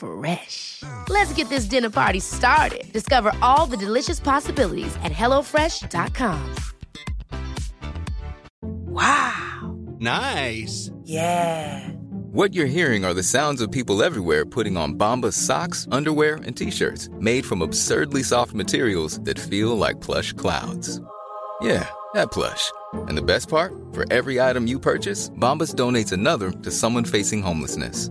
Fresh. Let's get this dinner party started. Discover all the delicious possibilities at hellofresh.com. Wow. Nice. Yeah. What you're hearing are the sounds of people everywhere putting on Bombas socks, underwear, and t-shirts made from absurdly soft materials that feel like plush clouds. Yeah, that plush. And the best part? For every item you purchase, Bombas donates another to someone facing homelessness.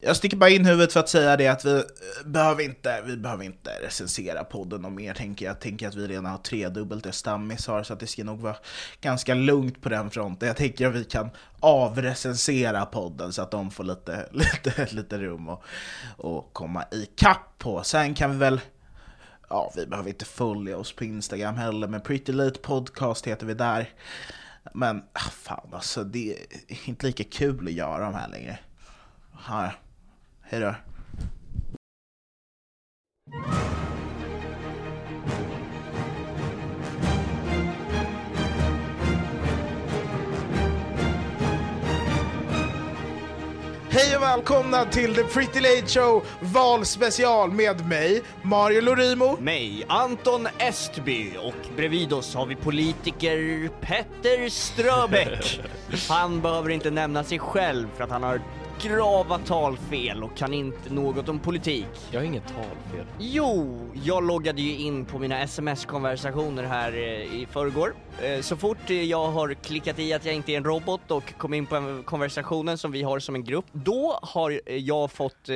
Jag sticker bara in huvudet för att säga det att vi eh, behöver inte, vi behöver inte recensera podden och mer tänker jag. tänker att vi redan har tredubbelt det Stammis har så att det ska nog vara ganska lugnt på den fronten. Jag tänker att vi kan avrecensera podden så att de får lite, lite, lite rum och, och komma ikapp på. Sen kan vi väl Ja, vi behöver inte följa oss på Instagram heller, men Pretty Late Podcast heter vi där. Men ah, fan alltså, det är inte lika kul att göra de här längre. Ja, hej då. Hej och välkomna till The Pretty Late Show valspecial med mig, Mario Lorimo. Mig, Anton Estby och bredvid oss har vi politiker Petter Ströbeck. Han behöver inte nämna sig själv för att han har grava talfel och kan inte något om politik. Jag har inget talfel. Jo, jag loggade ju in på mina sms-konversationer här eh, i förrgår. Eh, Så fort eh, jag har klickat i att jag inte är en robot och kom in på en konversationen som vi har som en grupp, då har jag fått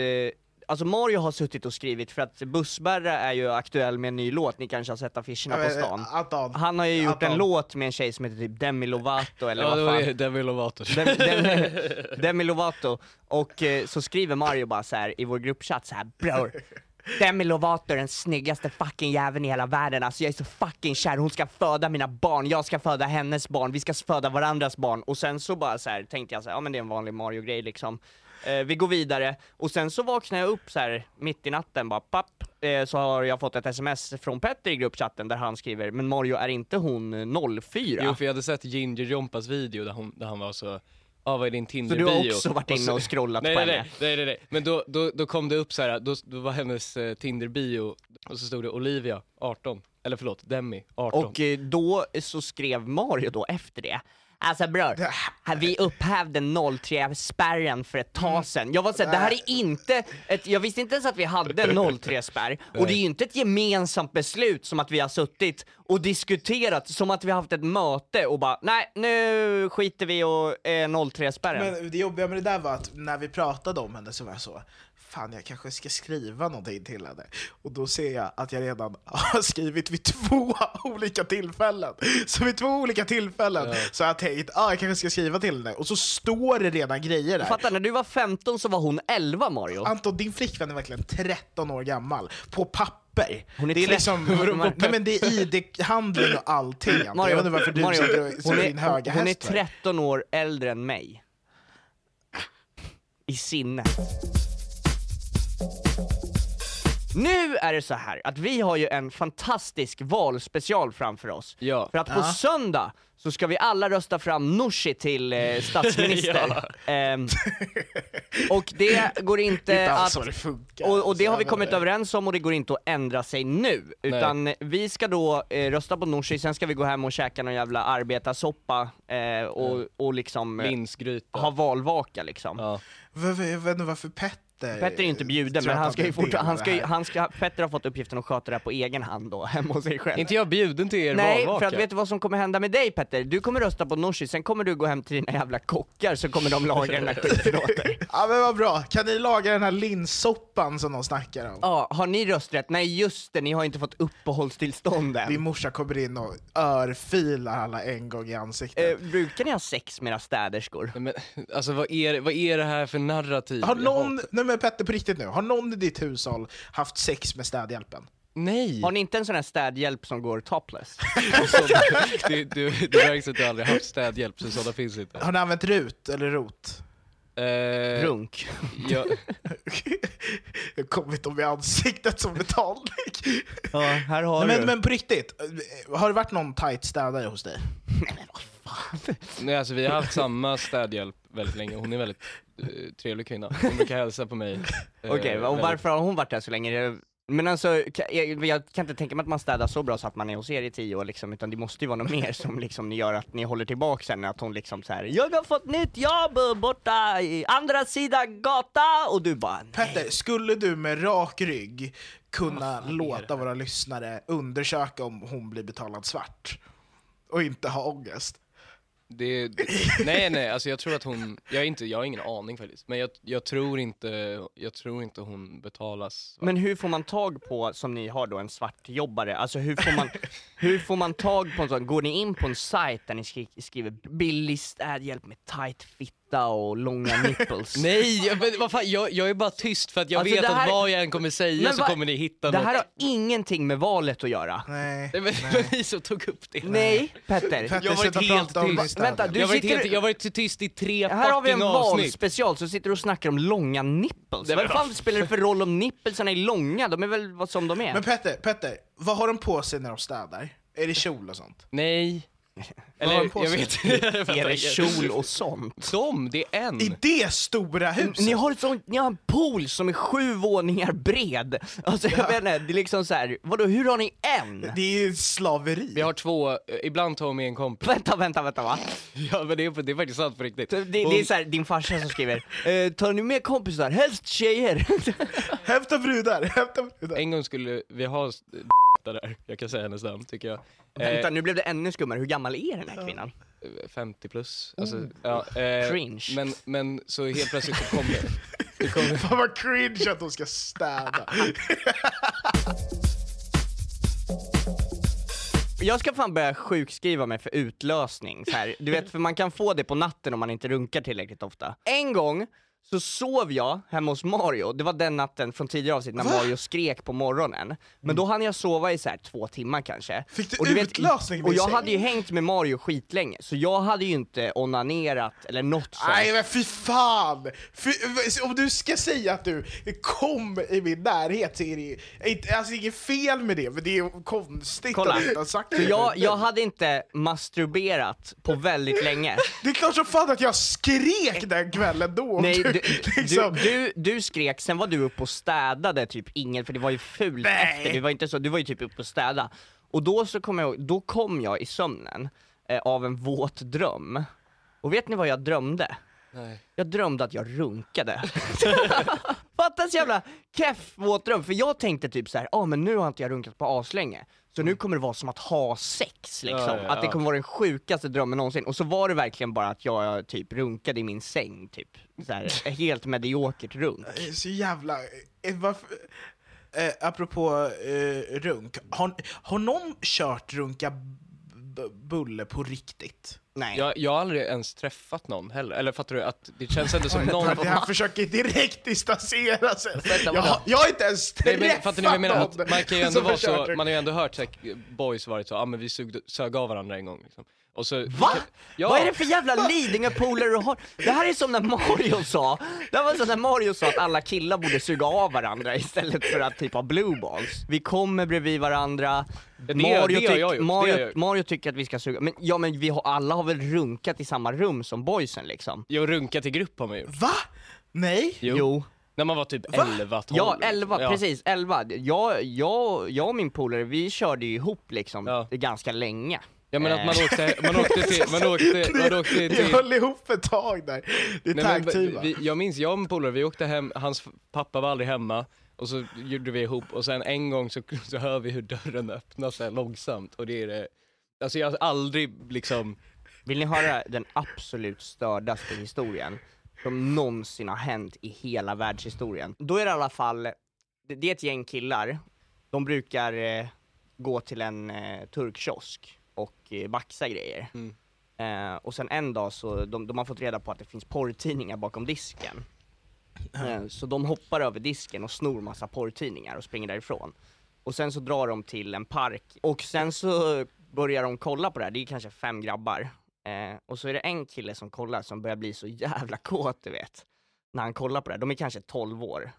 Alltså Mario har suttit och skrivit för att Bussberra är ju aktuell med en ny låt, ni kanske har sett affischerna på stan. Anton. Han har ju gjort en Anton. låt med en tjej som heter typ Demi Lovato eller Ja, vad det fan. Demi Lovato. Dem, Demi, Demi Lovato. Och eh, så skriver Mario bara så här i vår gruppchatt så här bror. Demi Lovato är den snyggaste fucking jäveln i hela världen, alltså jag är så fucking kär, hon ska föda mina barn, jag ska föda hennes barn, vi ska föda varandras barn. Och sen så bara så här tänkte jag så här, ja men det är en vanlig Mario-grej liksom. Eh, vi går vidare, och sen så vaknar jag upp så här mitt i natten bara papp, eh, så har jag fått ett sms från Petter i gruppchatten där han skriver, men Mario är inte hon eh, 04? Jo, för jag hade sett Ginger Jompas video där, hon, där han var så, ja vad är din Så Tinder-bio? du har också varit inne så- och scrollat nej, på nej, henne? nej, nej, nej, nej, men då, då, då kom det upp så här, då, då var hennes eh, Tinder-bio, och så stod det Olivia, 18, eller förlåt, Demi, 18. Och eh, då så skrev Mario då efter det, Alltså bror, vi upphävde 03-spärren för ett tag sedan. Jag var såhär, det här är inte ett, jag visste inte ens att vi hade en 03-spärr, och det är ju inte ett gemensamt beslut som att vi har suttit och diskuterat, som att vi har haft ett möte och bara, nej nu skiter vi och eh, 03-spärren. Men det jobbiga med det där var att när vi pratade om henne så var jag så Fan jag kanske ska skriva någonting till henne Och då ser jag att jag redan har skrivit vid två olika tillfällen Så vid två olika tillfällen så har jag tänkt ah, jag kanske ska skriva till henne Och så står det redan grejer där Fattar, när du var 15 så var hon 11 Mario. Anton, din flickvän är verkligen 13 år gammal, på papper. Hon är det är 13 liksom, nej men det är id-handling och allting. Anton. jag vet inte varför du Mario, hon, din är, höga hon är häst. va? 13 år äldre än mig. I sinne. Nu är det så här att vi har ju en fantastisk valspecial framför oss. Ja. För att på Ja. söndag så ska vi alla rösta fram Nooshi till eh, statsminister. Ehm, och det går inte att... det funkar. Och, och det har vi kommit det- överens om och det går inte att ändra sig nu. Utan vi ska då eh, rösta på Nooshi, sen ska vi gå hem och käka någon jävla arbetarsoppa eh, och, och liksom eh, Linsgryta. ha valvaka liksom. Ja. Varför- Jag vet inte varför Petter... Petter är inte bjuden, men han ska ju han ska han ska, Petter har fått uppgiften att sköta det här på egen hand då, hemma hos sig själv. Inte jag bjuden till er Nej, valvaka. för att vet du vad som kommer hända med dig Petter? Du kommer rösta på Nooshi, sen kommer du gå hem till dina jävla kockar så kommer de laga den här skiten åt dig. Ja men vad bra, kan ni laga den här linssoppan som de snackar om? Ja, har ni rösträtt? Nej just det, ni har inte fått uppehållstillstånd än. Din morsa kommer in och örfilar alla en gång i ansiktet. Eh, brukar ni ha sex med era städerskor? Nej, men, alltså vad är, vad är det här för narrativ? har någon, nej men Petter på riktigt nu, har någon i ditt hushåll haft sex med städhjälpen? Nej! Har ni inte en sån här städhjälp som går topless? Det, märks att jag aldrig haft städhjälp, så sådana finns inte. Har ni använt RUT eller ROT? Eh, Runk. jag, Jag kommer inte om i ansiktet som betalning. Ja, här har Nej, du. men, men på riktigt, har det varit någon tight städare hos dig? nej, alltså, vi har haft samma städhjälp väldigt länge, hon är en väldigt eh, trevlig kvinna. Hon brukar hälsa på mig. eh, Okej, och väldigt- varför har hon varit där så länge? Men alltså, jag, jag kan inte tänka mig att man städar så bra så att man är hos er i tio år liksom, utan det måste ju vara något mer som liksom gör att ni håller tillbaka sen, att hon liksom så här: Jag har fått nytt jobb borta i andra sidan gata, och du bara nej. Petter, skulle du med rak rygg kunna låta våra lyssnare undersöka om hon blir betalad svart? Och inte ha ångest? Det, det, nej nej, alltså jag tror att hon, jag, är inte, jag har ingen aning faktiskt, men jag, jag, tror inte, jag tror inte hon betalas. Men hur får man tag på, som ni har då, en svartjobbare? Alltså hur får man, hur får man tag på en sån? Går ni in på en sajt där ni skri skriver billig städhjälp med tight fitta och långa nipples? Nej, jag, men, vad fan, jag, jag är bara tyst för att jag Alltså, vet det här- att vad jag än kommer säga Men så va- kommer ni hitta Det något. här har ingenting med valet att göra. Nej. Men, men ni som tog upp det. Nej, Petter. Petter, Jag har varit helt tyst. Vänta, du jag, sitter- helt, jag har varit tyst i tre Här har vi en fucking valspecial, så sitter du och snackar om långa nipples. Vad fan spelar det för roll om nippelsarna är långa? De är väl vad som de är? Men Petter, Petter, vad har de på sig när de städar? Är det kjol och sånt? Nej. har Eller han på jag sig? vet inte. är det kjol och sånt? De, det är en. I det stora huset? Ni har, sånt, ni har en pool som är sju våningar bred. Alltså jag vet inte, det är liksom så här. vadå hur har ni en? Det är ju slaveri. Vi har två, eh, ibland tar vi med en kompis. Vänta, vänta, vänta va? Ja men det är, det är faktiskt sant på riktigt. Det, det Hon- är så här, din farsa som skriver, eh, tar ni med kompisar? Helst tjejer. Hämta brudar, hämta brudar. En gång skulle vi ha s- där, jag kan säga hennes namn tycker jag. Vänta, Eh, nu blev det ännu skummare, hur gammal är den här kvinnan? 50 plus. Alltså, ja, eh, Cringe. Men, men så helt plötsligt så kom det. det kom, Fan vad cringe att de ska städa. Jag ska fan börja sjukskriva mig för utlösning, så här. du vet för man kan få det på natten om man inte runkar tillräckligt ofta. En gång så sov jag hemma hos Mario, det var den natten från tidigare avsnitt när Mario skrek på morgonen. Men då hann jag sova i så här två timmar kanske. Fick du Och vet- utlösning Och med jag hade ju hängt med Mario skitlänge, så jag hade ju inte onanerat eller något sånt. Nej men fy fan! Fy, om du ska säga att du kom i min närhet så är det ju, inte- alltså inget fel med det, men det är konstigt Kolla, att du inte har sagt det. jag, jag hade inte masturberat på väldigt länge. Det är klart som fan att jag skrek den kvällen då! Nej, du, liksom- du, du, du skrek, sen var du uppe och städade typ ingen, för det var ju fult Nej. efter, det var inte så, du var ju typ uppe och städa. Och då så kom jag då kom jag i sömnen eh, av en våt dröm. Och vet ni vad jag drömde? nej. Jag drömde att jag runkade. Fattas jävla keff våt dröm, för jag tänkte typ så här, ja ah, men nu har inte jag runkat på aslänge. Så nu kommer det vara som att ha sex liksom, Ja, ja, att det ja. kommer vara den sjukaste drömmen någonsin. Och så var det verkligen bara att jag typ runkade i min säng typ. Så här, helt mediokert runk. Är Så jävla... Eh, varför, eh, apropå eh, runk, har, har någon kört runka bulle på riktigt? Nej. Jag, jag har aldrig ens träffat någon heller, eller fattar du? Att det känns ändå som någon... Det här försöker direkt distansera sig. Jag, jag har inte ens Nej, träffat men fattar ni vad jag menar? Att man kan ju ändå vara så, man har ju ändå hört så här, boys varit så, ah, men vi sög, sög av varandra en gång liksom. Och så, Va? Ja. Vad är det för jävla Lidingö-polare du har? Det här är som när Mario sa, det här var som när Mario sa att alla killar borde suga av varandra istället för att typ ha blue balls. Vi kommer bredvid varandra, det Mario, tyck- tycker att vi ska suga, men ja men vi har, alla har väl runkat i samma rum som boysen liksom? Jag runkat i grupp har man gjort. Va? Nej? Jo. När man var typ 11, 12. Ja, 11, Ja. precis, 11. Jag, jag, jag och min polare, vi körde ju ihop liksom Ja. ganska länge. Ja men att man Eh. åkte, man åkte till, man åkte, man åkte Ni till... höll ihop ett tag där. Det är tag-team va? vi, jag minns, jag och min polare, vi åkte hem, hans pappa var aldrig hemma, och så gjorde vi ihop, och sen en gång så, så hör vi hur dörren öppnas så här långsamt, och det är det, alltså jag har aldrig liksom, Vill ni höra den absolut stördaste historien som någonsin har hänt i hela världshistorien? Då är det i alla fall, det, det är ett gäng killar, de brukar eh, gå till en eh, turkkiosk och eh, baxa grejer. Mm. Eh, och sen en dag så, de, de har fått reda på att det finns porrtidningar bakom disken. Eh, så de hoppar över disken och snor massa porrtidningar och springer därifrån. Och sen så drar de till en park, och sen så börjar de kolla på det här, det är kanske fem grabbar. Eh, och så är det en kille som kollar som börjar bli så jävla kåt du vet. När han kollar på det här, de är kanske 12 år.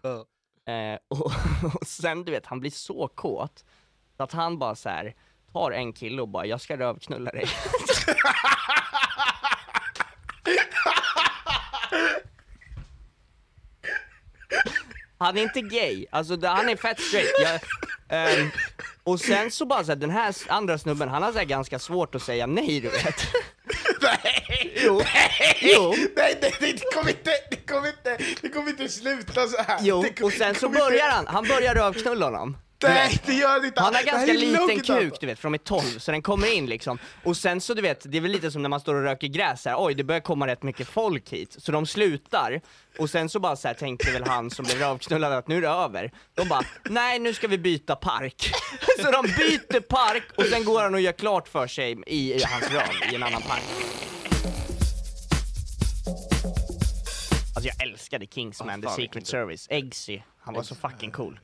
Eh, och, och sen du vet, han blir så kåt, så att han bara så här tar en kille och bara 'jag ska rövknulla dig' Han är inte gay, alltså det- han är fett straight. Jag, ehm, och sen så bara så här, den här andra snubben, han har så här ganska svårt att säga nej du vet. Nej! Jo. Jo. Nej, nej, nej, det kommer inte, det kommer inte, det kommer inte sluta så här. Jo, och sen så börjar inte- han, han börjar rövknulla honom. Nej, det gör det inte. Han har ganska liten kuk alltså. du vet, för de är 12, så den kommer in liksom. Och sen så du vet, det är väl lite som när man står och röker gräs här. oj det börjar komma rätt mycket folk hit. Så de slutar, och sen så bara så här tänkte väl han som blev rövknullad att nu är det över. De bara, nej nu ska vi byta park. Så de byter park, och sen går han och gör klart för sig i, i hans röv i en annan park. Alltså jag älskade Kingsman, Ah, The Secret Service, Eggsy, han var så fucking cool.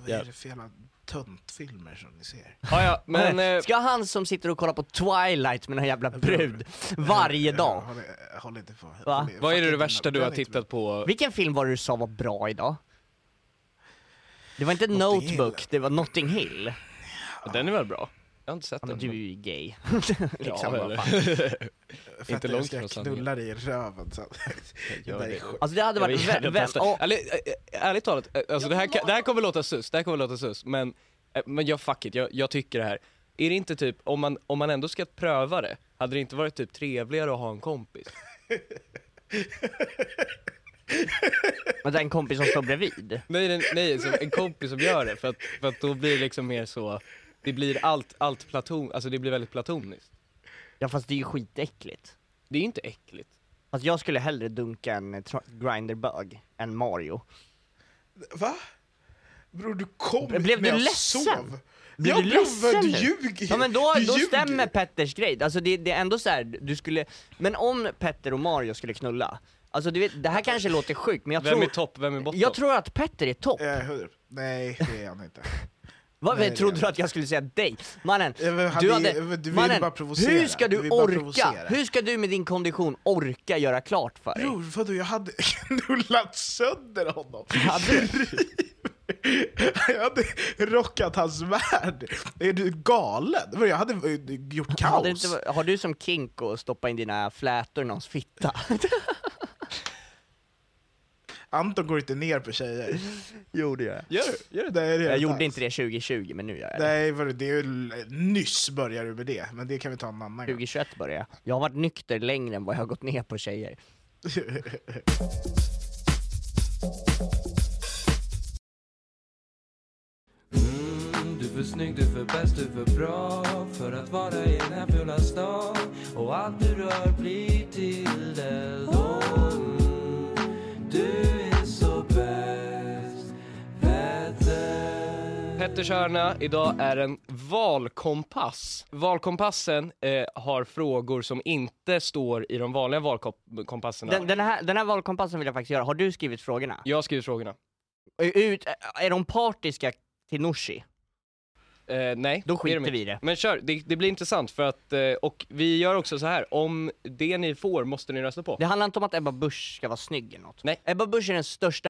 Vad är det för jävla töntfilmer som ni ser? ja ja, men... eh, Ska han som sitter och kollar på Twilight med en jävla brud varje dag? Håll, håll inte på. Va? Håll- vad är det, fucking det värsta du har inte tittat på? Vilken film var det du sa var bra idag? Det var inte Notting Notebook, Hill. det var Notting Hill. Den är väl bra? Jag har inte sett den. du är ju gay. liksom, ja. För Inte att långt jag ska från sanningen. knulla dig i röven är sjukt. Alltså det hade Jag varit vill vä- gärna vä- testa. oh, Ärligt, ärligt talat, alltså det, här, kan- det här kommer låta sus, det här kommer låta sus, men, men jag fuck it, jag, jag tycker det här. Är det inte typ, om man, om man ändå ska pröva det, hade det inte varit typ trevligare att ha en kompis? Men det är en kompis som står bredvid. Nej, nej, nej en kompis som gör det, för att, för att då blir det liksom mer så, det blir allt, allt platon, alltså det blir väldigt platoniskt. Ja fast det är ju skitäckligt. Det är inte äckligt. Fast jag skulle hellre dunka en grinderbug än Mario. Va? Bror du kom Blev du jag ledsen? sov. Blir ja, du bror, ledsen du ljuger Ja men då, du då ljuger. stämmer Petters grej, alltså det, det är ändå så här, du skulle, men om Petter och Mario skulle knulla, alltså du vet, det här kanske låter sjukt men jag Vem tror, är topp, vem är bottom? jag tror att Petter är topp. Eh, Nej, det är han inte. Vad nej, trodde du att jag skulle säga dig? Mannen, han du hade, du mannen, bara provocera. hur ska Du du orka, provocera. hur ska du med din kondition orka göra klart för dig? Bror, vadå, jag hade knullat sönder honom. Hade Jag hade rockat hans värld. Är du galen? Jag hade gjort kaos. det inte, har du som kink att stoppa in dina flätor i någons fitta? Anton går inte ner på tjejer. jo det gör jag. Gör du? Gör du? Nej, det gör Jag inte gjorde alls. inte det 2020 men nu gör jag det. Nej, vadå, det är ju nyss börjar du med det, men det kan vi ta en annan gång. 2021 började jag. Jag har varit nykter längre än vad jag har gått ner på tjejer. Mm, du är för snygg, du är för bäst, du är för bra för att vara i den här fula stan och allt du rör blir till eld och Petter hörna idag är en valkompass. Valkompassen eh, har frågor som inte står i de vanliga valkompasserna. Den, den, här, den här valkompassen vill jag faktiskt göra. Har du skrivit frågorna? Jag har skrivit frågorna. Ut, är de partiska till Nooshi? Eh, nej, Då skiter vi i det. Men kör, det, det blir intressant för att, eh, och vi gör också så här. om det ni får måste ni rösta på. Det handlar inte om att Ebba Busch ska vara snygg eller något. Nej. Ebba Busch är den största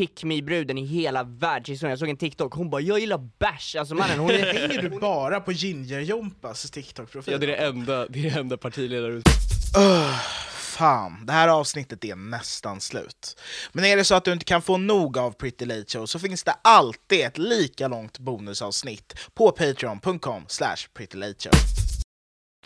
Pick me-bruden i hela världshistorien. Jag såg en TikTok, hon bara 'Jag gillar bärs' Alltså mannen, hon är... Hänger du bara på Ginger-Jompas TikTok-profil? Ja, det är det enda, det är det enda partiledare Öh, fan, det här avsnittet är nästan slut. Men är det så att du inte kan få nog av Pretty Late Show så finns det alltid ett lika långt bonusavsnitt på patreon.com slash prettylateshow.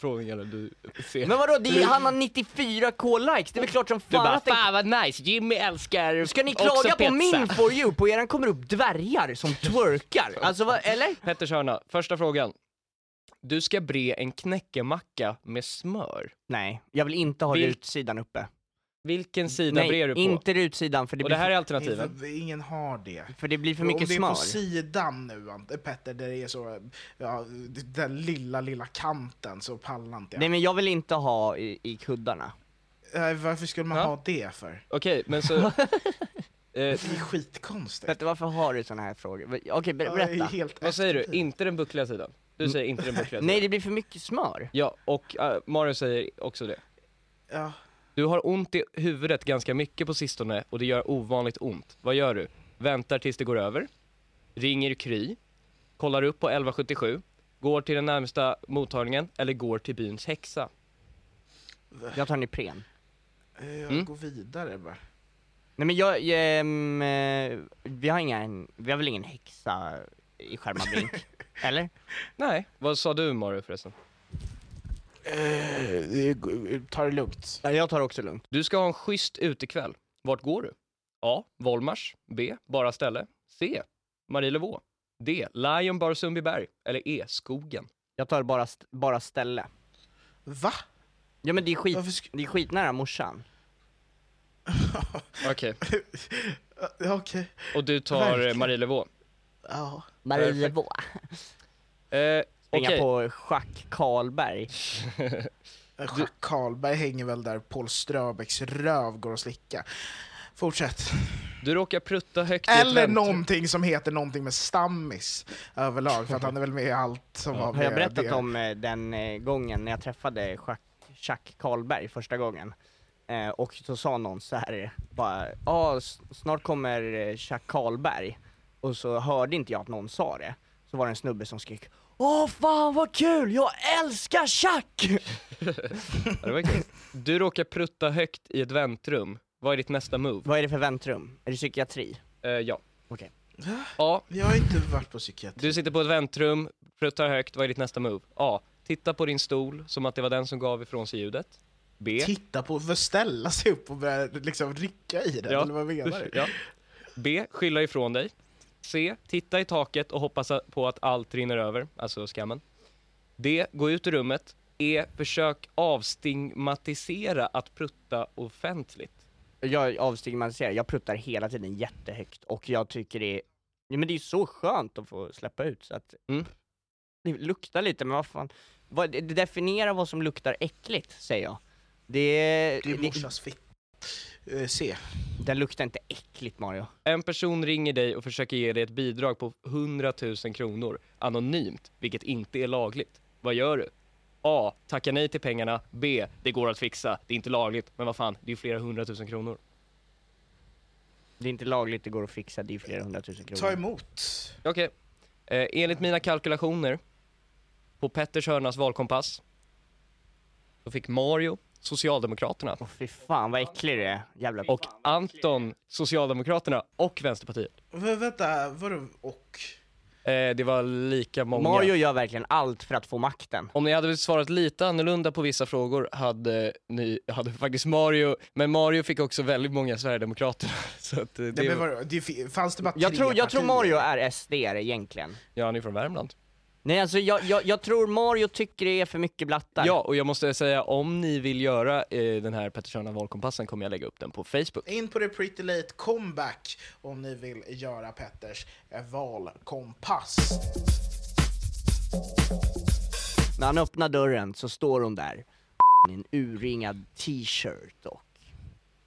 Frågningarna du ser. Men vadå, det är, han har 94k likes, det är väl klart som Du fan bara att det... 'Fan vad nice, Jimmy älskar Ska ni också klaga på pizza." min for you? På eran kommer upp dvärgar som twerkar. Alltså vad, eller? Petters hörna, första frågan. Du ska bre en knäckemacka med smör. Nej, jag vill inte ha Vil- rutsidan uppe. Vilken sida Nej, brer du på? inte rutsidan för det, Och blir det här är alternativen. För- Ingen har det. för det blir för Om mycket det är smör. på sidan nu, Ant- Petter, där det är så, ja, den lilla, lilla kanten så pallar inte jag. Nej men jag vill inte ha i, i kuddarna. Eh, Varför skulle man Ja. ha det för? Okej, men så... eh, Det är skitkonstigt. Du varför har du såna här frågor? Okej, ber- Ja, det är berätta. helt vad säger du? Inte den buckliga sidan? Du säger inte den buckliga sidan? Nej det blir för mycket smör. Ja, och uh, Mario säger också det. Ja. Du har ont i huvudet ganska mycket på sistone och det gör ovanligt ont. Vad gör du? Väntar tills det går över? Ringer Kry? Kollar upp på 1177? Går till den närmsta mottagningen eller går till byns häxa? Jag tar en Ipren. Eh, Jag Mm. går vidare bara. Nej men jag, ehm, eh, vi har ingen, vi har väl ingen häxa i Skärmarbrink? Eller? Nej. Vad sa du Mario förresten? Eh, Ta det lugnt. Ja, jag tar också lugnt. Du ska ha en schysst utekväll. Vart går du? A. Volmars. B. Bara ställe. C. Marielevå. D. Lion Bar Sundbyberg. Eller E. Skogen. Jag tar bara, st- bara ställe. Va? Ja men det är skit, det är skitnära morsan. Okej. Okej. Och du tar Verkligen. eh, Marielevå. Ja. Marievå. Eh, Springa Okej. på Schack Karlberg. Jacques Karlberg hänger väl där Paul Ströbecks röv går att slicka. Fortsätt. Du råkar prutta högt i ett Eller någonting som heter någonting med stammis överlag, för att han är väl med i allt som har Har med jag berättat det. om eh, den eh, gången när jag träffade Schack, Jack Karlberg första gången? Eh, och så sa någon så här bara, ja s- snart kommer Jack Karlberg. Och så hörde inte jag att någon sa det. Så var det en snubbe som skrek Åh fan vad kul, jag älskar Chuck! Ja, det var kul. Du råkar prutta högt i ett väntrum. Vad är ditt nästa move? Vad är det för väntrum? Är det psykiatri? Eh, ja. Okej. A. Jag har inte varit på psykiatri. Du sitter på ett väntrum, pruttar högt. Vad är ditt nästa move? A. Titta på din stol som att det var den som gav ifrån sig ljudet. B. Titta på, för ställa sig upp och börja liksom rycka i den, Ja. eller vad menar du? Ja. B. Skylla ifrån dig. C. Titta i taket och hoppas på att allt rinner över, alltså skammen. D. Gå ut ur rummet. E. Försök avstigmatisera att prutta offentligt. Jag avstigmatiserar, jag pruttar hela tiden jättehögt och jag tycker det är, ja, men det är så skönt att få släppa ut så att Mm. det luktar lite men vad fan, vad, det definierar vad som luktar äckligt säger jag. Det, Det är det, morsans fitt. Eh, C. den luktar inte äckligt Mario. En person ringer dig och försöker ge dig ett bidrag på 100 000 kronor anonymt, vilket inte är lagligt. Vad gör du? A. Tacka nej till pengarna. B. Det går att fixa. Det är inte lagligt. Men vad fan, det är ju flera hundratusen kronor. Det är inte lagligt, det går att fixa, det är flera hundratusen kronor. Ta emot. Okej. Eh, enligt mina kalkylationer, på Petters hörnas valkompass, så fick Mario Socialdemokraterna Åh fy fan vad äcklig det är, jävla... och Anton Socialdemokraterna och Vänsterpartiet. V vänta, vadå och? Eh, det var lika många. Mario gör verkligen allt för att få makten. Om ni hade svarat lite annorlunda på vissa frågor hade ni, hade faktiskt Mario, men Mario fick också väldigt många Sverigedemokrater. Så att eh, det, Det, vadå, det fanns det bara Jag tre tror, jag tror partier? Mario är SD egentligen. ja, han är från Värmland. Nej alltså jag, jag, jag tror Mario tycker det är för mycket blattar. Ja, och jag måste säga om ni vill göra eh, den här Pettersson valkompassen kommer jag lägga upp den på Facebook. In på det Pretty Late Comeback om ni vill göra Petters eh, valkompass. När han öppnar dörren så står hon där i en urringad t-shirt och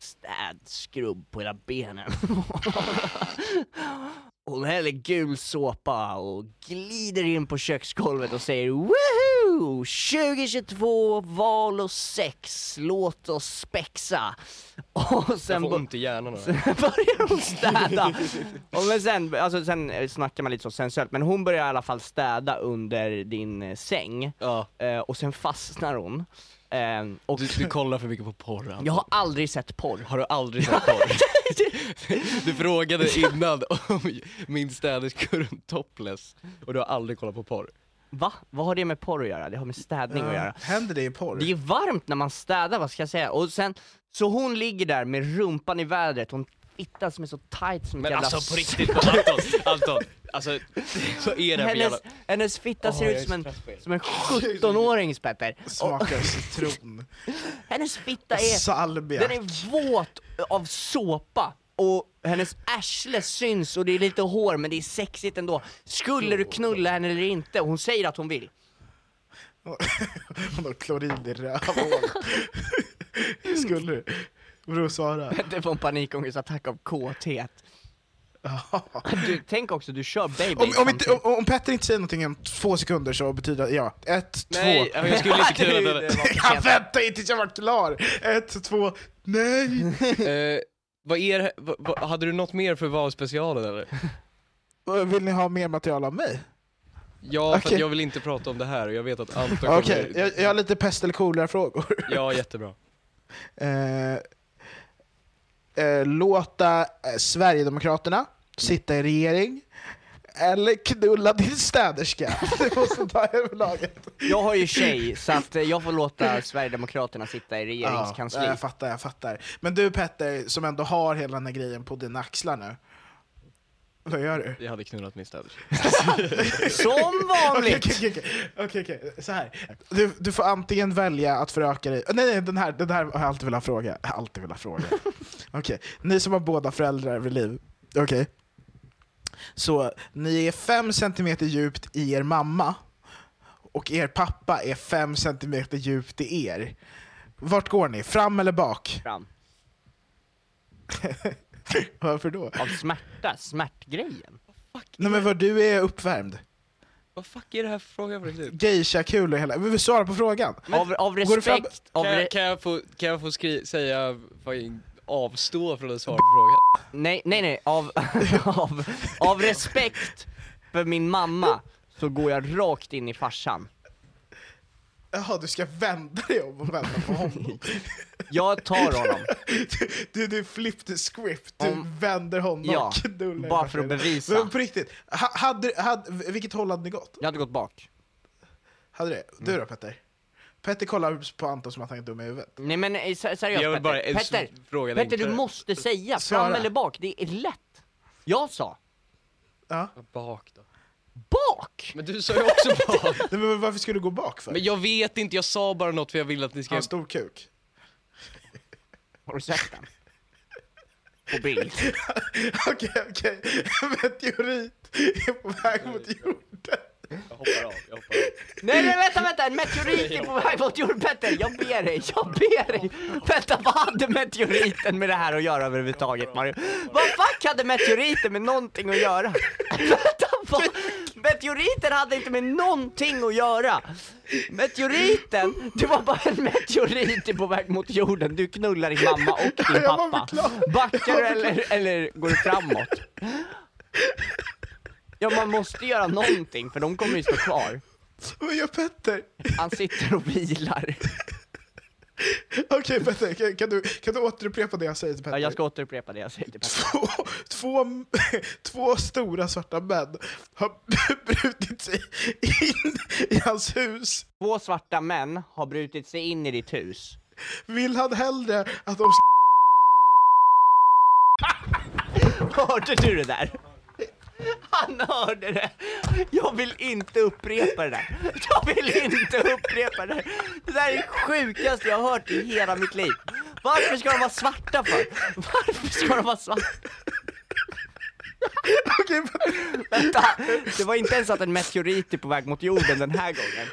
städskrubb på hela benen. Hon häller gul såpa och glider in på köksgolvet och säger Woohoo! 2022, val och sex, låt oss spexa. Och Jag sen får bo- ont i hjärnan av det. Sen börjar hon städa. Och men sen, alltså sen eh, snackar man lite så sensuellt, men hon börjar i alla fall städa under din eh, säng, Ja. eh, och sen fastnar hon. Eh, och Du, du kollar för mycket på porr Anton. jag har aldrig sett porr. Har du aldrig sett porr? Du frågade innan om min städerska runt topless och du har aldrig kollat på porr. Va? Vad har det med porr att göra? Det har med städning att göra. Händer det i porr? Det är varmt när man städar, vad ska jag säga? Och sen, så hon ligger där med rumpan i vädret, hon fittas som är så tight som Men jävla alltså på riktigt, Anton, Anton, alltså vad är det här för hennes, jävla... hennes fitta ser Åh, jag ut som är en, så trött på er. som en 17-årings Petter. Och, Smakar citron. hennes fitta är Salmiak. Den är våt av såpa och hennes arsle syns och det är lite hår men det är sexigt ändå. Skulle du knulla henne eller inte? Och hon säger att hon vill. Hon har klorin i rövhålet. Skulle du? Vadå svara? Det var en panikångestattack av kåthet. Du, tänk också, du kör baby Om, om, inte, om, om Petter inte säger någonting om två sekunder så betyder det ja. Ett, Nej, två. jag skulle inte knulla Det- det för sent. väntar inte tills jag var klar! Ett, två, nej! Eh, vad är det, vad, vad, hade du något mer för valspecialen eller? Vill ni ha mer material av mig? Ja, för Okej. att jag vill inte prata om det här och jag vet att Anton kommer... Okej, jag, jag har lite pest eller kolera-frågor. Ja, jättebra. Eh, eh, låta eh, Sverigedemokraterna sitta i regering, eller knulla din städerska. Du måste ta över laget. Jag har ju tjej, så att eh, jag får låta Sverigedemokraterna sitta i Ja, regeringskansliet. jag fattar, jag fattar. Men du Petter, som ändå har hela den här grejen på dina axlar nu. Vad gör du? Jag hade knullat min städerska. Som vanligt! okej, okej, okej, okej. Så här. Du, du får antingen välja att föröka dig... Nej, nej, den här, den här har jag alltid velat fråga. Jag har alltid velat fråga. Okej, ni som har båda föräldrar vid liv. Okej. Så ni är fem centimeter djupt i er mamma, och er pappa är fem centimeter djupt i er. Vart går ni? Fram eller bak? Fram. Varför då? Av smärta, smärtgrejen. Nej men vad du är uppvärmd. Vad fuck är det här för fråga på riktigt? Geisha-kul och hela... Vi vill svara på frågan. Av, av respekt, av Kan re- jag, kan jag få, kan jag få skri- säga, fucking, avstå från att svara på frågan? Nej, nej, nej, av, av, av respekt för min mamma så går jag rakt in i farsan. Jaha, du ska vända dig om och vända på honom. Jag tar honom, Du, du flip the script, du Om- vänder honom Ja, knullar bara för att bevisa. Men på riktigt, ha, hade, hade, vilket håll hade ni gått? jag hade gått bak. Hade det? Du Mm. då Petter? Petter kollar på Anton som att han är dum i huvudet. Nej men eh, se- seriöst Jag vill bara Petter, en Petter, s- fråga Petter du måste säga fram Svara. eller bak, det är lätt. Jag sa Ja. Bak då. bak! Men du sa ju också bak. Nej, men varför skulle du gå bak för? Men jag vet inte, jag sa bara något för jag vill att ni Har ska... han stor kuk? Har du sett den? På bild. Okej, okej. En meteorit är på väg mot jorden. Jag hoppar av, jag hoppar av. Nej nej vänta vänta, en meteorit är på väg mot jorden Petter, jag ber dig, jag ber dig! Vänta vad hade meteoriten med det här att göra överhuvudtaget Mario? Vad fuck hade meteoriten med någonting att göra? Vänta vad? Meteoriten hade inte med någonting att göra! Meteoriten, det var bara en meteorit på väg mot jorden, du knullar din mamma och din pappa. Backar du eller, eller går du framåt? Ja man måste göra någonting för de kommer ju stå kvar. Vad gör Petter? Han sitter och vilar. Okej Petter, kan, kan, du, kan du återupprepa det jag säger till Petter? Ja, jag ska återupprepa det jag säger till Petter. Två, två, två stora svarta män har brutit sig in i hans hus. Två svarta män har brutit sig in i ditt hus. Vill han hellre att de Hörde du det där? Han hörde det! Jag vill inte upprepa det där. Jag vill inte upprepa det där. Det där är det sjukaste jag har hört i hela mitt liv. Varför ska de vara svarta för? Varför ska de vara svarta? Okej, Vänta, det var inte ens att en meteorit är på väg mot jorden den här gången.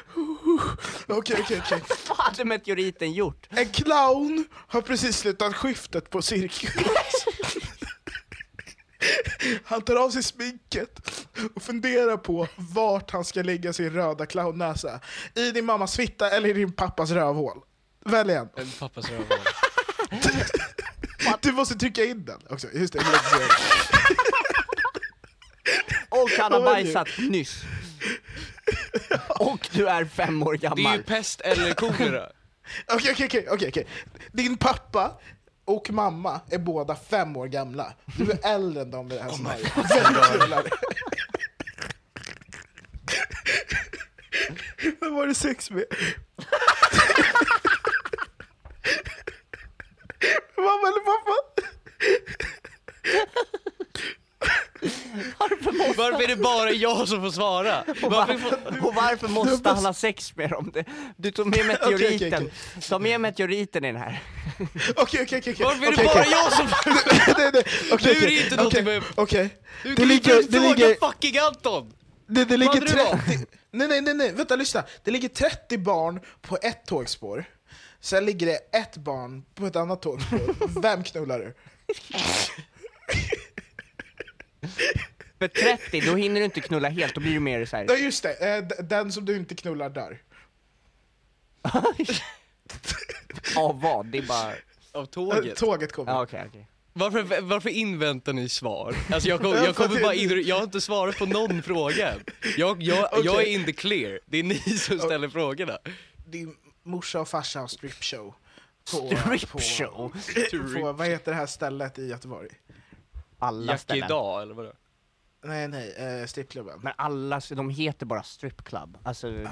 okej, okej, okej. Vad hade meteoriten gjort? En clown har precis slutat skiftet på cirkus. Han tar av sig sminket och funderar på vart han ska lägga sin röda clownnäsa. I din mammas fitta eller i din pappas rövhål. Välj en. En pappas rövhål. Du måste trycka in den också. Just det. Och han har bajsat nyss. Och du är fem år Det är ju gammal. pest eller kolera. Okej, okej, okej. Din pappa och mamma är båda fem år gamla. Du är äldre än dem i det här scenariot. Vem knullar? Vem var det sex med? Mamma eller pappa? Varför är det bara jag som får svara? Varför får... Och varför måste han ha sex med dem? Det- Du tog med meteoriten. okej, Ta med meteoriten i den här. Okej, okej, okej. okej. Varför är det Okej, bara okej. jag som Nej, nej, okej, Nu är det okej, inte någonting okej, med- Okej. Du Det kan ju ligger, inte det fråga ligger, fucking Anton! det, det ligger hade det varit? 30, nej, nej, nej, nej, vänta, lyssna. Det ligger 30 barn på ett tågspår. Sen ligger det ett barn på ett annat tågspår. Vem knullar du? För 30, då hinner du inte knulla helt, då blir du mer såhär... Ja, just det. Eh, Den som du inte knullar dör. Av vad? Det är bara... Av tåget. Tåget kommer. Ja, okej, okej. Varför, varför inväntar ni svar? Alltså jag, kom, Ja, jag kommer bara in, jag har inte svarat på någon fråga. Jag, jag, jag är in the clear, det är ni som ställer frågorna. Din morsa och farsa har stripshow. På, Strip på, show? på, vad heter det här stället i Göteborg? Alla Jack ställen. idag eller vadå? Nej, nej, eh, strippklubben. Men alla, de heter bara strip club. Alltså,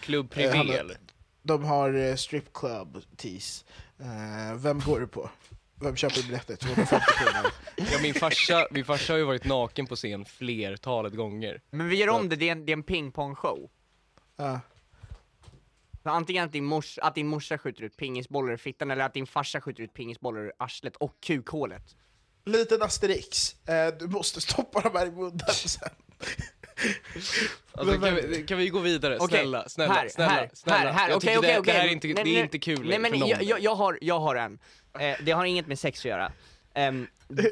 Klubb Eh, privé eller? De har eh, strip club tees. Eh, vem går du på? Vem köper biljetter? 250 kronor. Ja, min, farsa, min farsa har ju varit naken på scen flertalet gånger. men vi gör om det, det är en, det är en pingpongshow. Ja. Så antingen att din, mors, att din morsa skjuter ut pingisbollar i fittan eller att din farsa skjuter ut pingisbollar i arslet och kukhålet. Liten asterix. Eh, du måste stoppa dem här i munnen sen. Alltså, kan, vi, kan vi gå vidare? Okej, Snälla, snälla, här, snälla, här, snälla. Här, här, Jag tycker okej, det, det här är inte, Nej, det är inte kul Nej men jag, jag, jag, har, jag har en. Eh, det har inget med sex att göra. Ehm,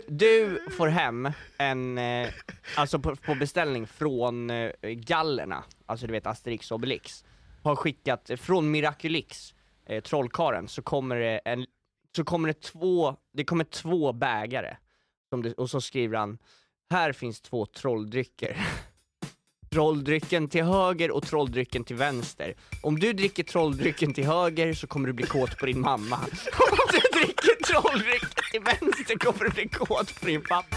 du får hem en, eh, alltså på, på beställning från eh, gallerna, alltså du vet Asterix och Obelix, har skickat, eh, från Miraculix, eh, trollkaren, så kommer det en, så kommer det två, det kommer två bägare, det, och så skriver han, här finns två trolldrycker. trolldrycken till höger och trolldrycken till vänster. Om du dricker trolldrycken till höger så kommer du bli kåt på din mamma. Om du dricker trolldrycken till vänster kommer du bli kåt på din pappa.